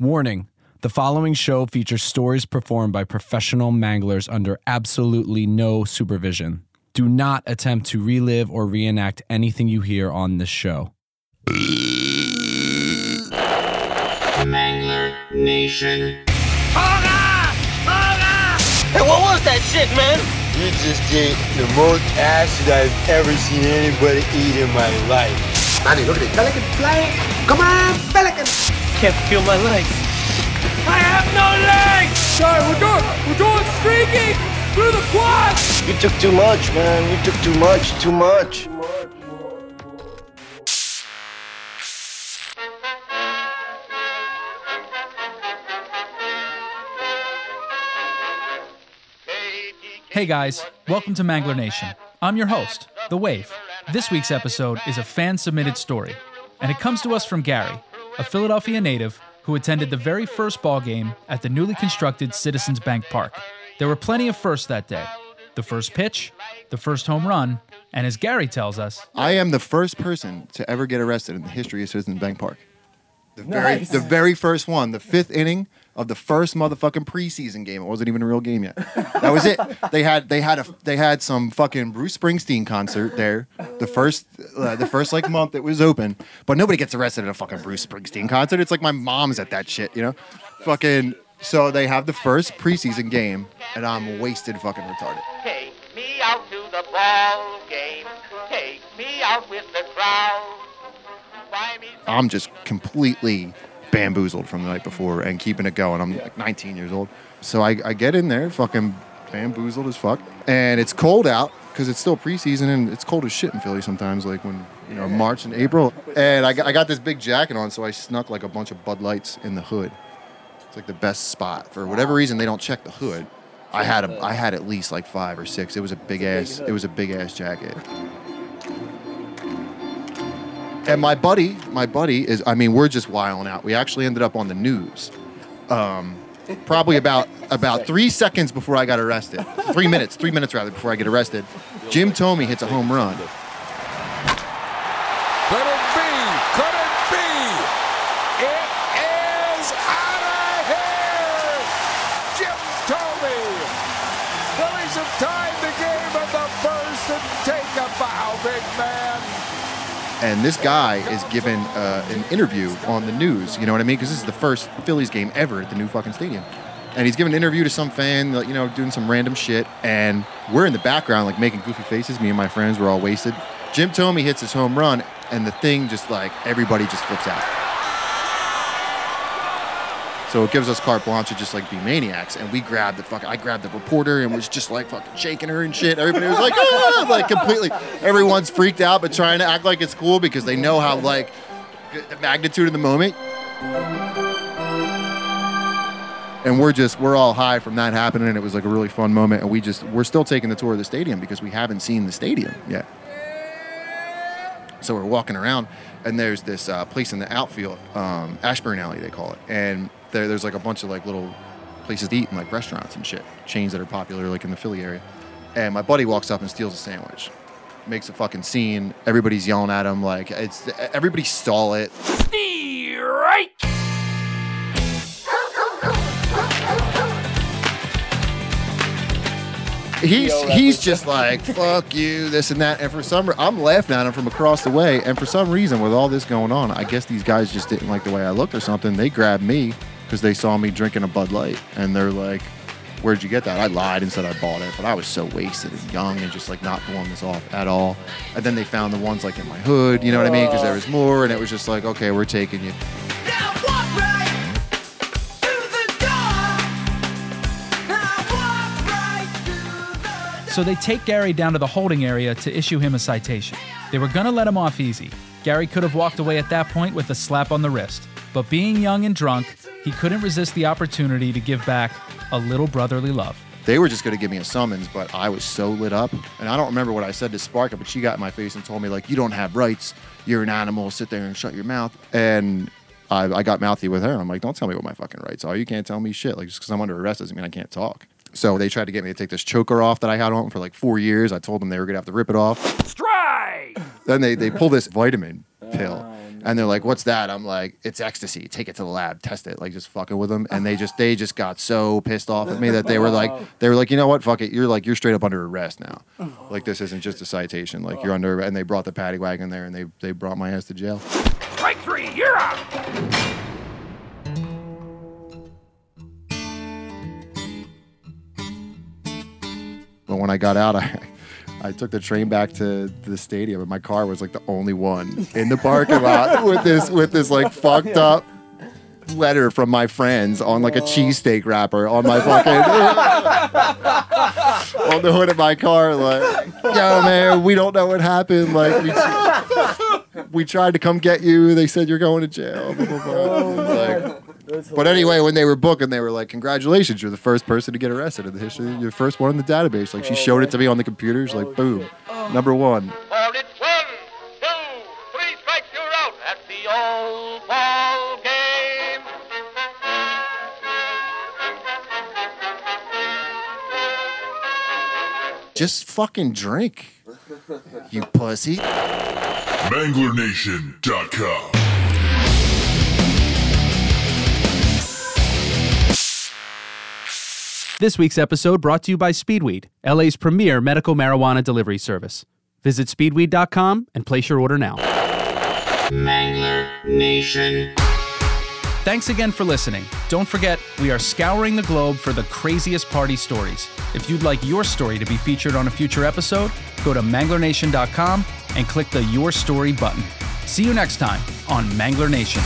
Warning the following show features stories performed by professional manglers under absolutely no supervision. Do not attempt to relive or reenact anything you hear on this show. Mangler Nation. Hey, what was that shit, man? You just ate the most acid I've ever seen anybody eat in my life. Manny, look at it. Pelican flying. Come on, Pelican. I can't feel my legs. I have no legs! Sorry, we're going, we're going streaking through the quad! You took too much, man. You took too much, too much. Hey guys, welcome to Mangler Nation. I'm your host, The Wave. This week's episode is a fan submitted story, and it comes to us from Gary, a Philadelphia native who attended the very first ball game at the newly constructed Citizens Bank Park. There were plenty of firsts that day the first pitch, the first home run, and as Gary tells us, I am the first person to ever get arrested in the history of Citizens Bank Park. The very, the very first one, the fifth inning of the first motherfucking preseason game. It wasn't even a real game yet. That was it. They had they had a they had some fucking Bruce Springsteen concert there. The first uh, the first like month it was open, but nobody gets arrested at a fucking Bruce Springsteen concert. It's like my mom's at that shit, you know. Fucking. So they have the first preseason game, and I'm wasted, fucking retarded. Take me out to the ball game. Take me out with the crowd. Buy me some I'm just completely bamboozled from the night before and keeping it going. I'm like 19 years old. So I, I get in there, fucking bamboozled as fuck. And it's cold out because it's still preseason and it's cold as shit in Philly sometimes, like when, you know, March and April. And I I got this big jacket on, so I snuck like a bunch of Bud Lights in the hood. It's like the best spot. For whatever reason, they don't check the hood. I had a, I had at least like five or six. It was a big ass, it was a big ass jacket. And my buddy, my buddy is, I mean, we're just wiling out. We actually ended up on the news. Um, probably about about three seconds before I got arrested. Three minutes, three minutes rather, before I get arrested. Jim Thome hits a home run. Could it be? Could it be? It is out of here! Jim Thome! Phillies have tied the game at the first and take a bow, big man. And this guy is given uh, an interview on the news. You know what I mean? Because this is the first Phillies game ever at the new fucking stadium. And he's giving an interview to some fan, you know, doing some random shit. And we're in the background, like making goofy faces. Me and my friends were all wasted. Jim Thome hits his home run, and the thing just like everybody just flips out. So it gives us carte blanche to just like be maniacs. And we grabbed the fuck. I grabbed the reporter and was just like fucking shaking her and shit. Everybody was like, ah, like completely. Everyone's freaked out, but trying to act like it's cool because they know how like the magnitude of the moment. And we're just we're all high from that happening. And it was like a really fun moment, and we just we're still taking the tour of the stadium because we haven't seen the stadium yet. So we're walking around, and there's this uh, place in the outfield, um, Ashburn Alley they call it, and there, there's like a bunch of like little places to eat and like restaurants and shit, chains that are popular like in the Philly area. And my buddy walks up and steals a sandwich, makes a fucking scene. Everybody's yelling at him like it's everybody stall it. Right! He's he's just like fuck you, this and that. And for some, I'm laughing at him from across the way. And for some reason, with all this going on, I guess these guys just didn't like the way I looked or something. They grabbed me because they saw me drinking a Bud Light, and they're like, "Where'd you get that?" I lied and said I bought it, but I was so wasted and young and just like not pulling this off at all. And then they found the ones like in my hood, you know what I mean? Because there was more, and it was just like, okay, we're taking you. So they take Gary down to the holding area to issue him a citation. They were gonna let him off easy. Gary could have walked away at that point with a slap on the wrist, but being young and drunk, he couldn't resist the opportunity to give back a little brotherly love. They were just going to give me a summons, but I was so lit up. And I don't remember what I said to Sparka, but she got in my face and told me, like, you don't have rights. You're an animal. Sit there and shut your mouth. And I, I got mouthy with her. I'm like, don't tell me what my fucking rights are. You can't tell me shit. Like, just because I'm under arrest doesn't mean I can't talk. So they tried to get me to take this choker off that I had on for like four years. I told them they were going to have to rip it off. Strike! Then they, they pull this vitamin pill. Oh, and they're like, "What's that?" I'm like, "It's ecstasy. Take it to the lab, test it." Like just fucking with them, and they just they just got so pissed off at me that they were like, they were like, "You know what? Fuck it. You're like you're straight up under arrest now. Like this isn't just a citation. Like you're under." And they brought the paddy wagon there, and they they brought my ass to jail. Strike three, you're out. But when I got out, I I took the train back to the stadium, and my car was like the only one in the parking lot with this with this like fucked up letter from my friends on like a cheesesteak wrapper on my fucking on the hood of my car. Like, yo, man, we don't know what happened. Like, we, we tried to come get you. They said you're going to jail. Blah, blah, blah. Like, but anyway, when they were booking, they were like, "Congratulations, you're the first person to get arrested in the history. You're the first one in the database." Like she showed it to me on the computers. Like, boom, number one. For it's one, two, three strikes, you're out at the old ball game. Just fucking drink, you pussy. ManglerNation.com. This week's episode brought to you by Speedweed, LA's premier medical marijuana delivery service. Visit speedweed.com and place your order now. Mangler Nation. Thanks again for listening. Don't forget, we are scouring the globe for the craziest party stories. If you'd like your story to be featured on a future episode, go to manglernation.com and click the Your Story button. See you next time on Mangler Nation.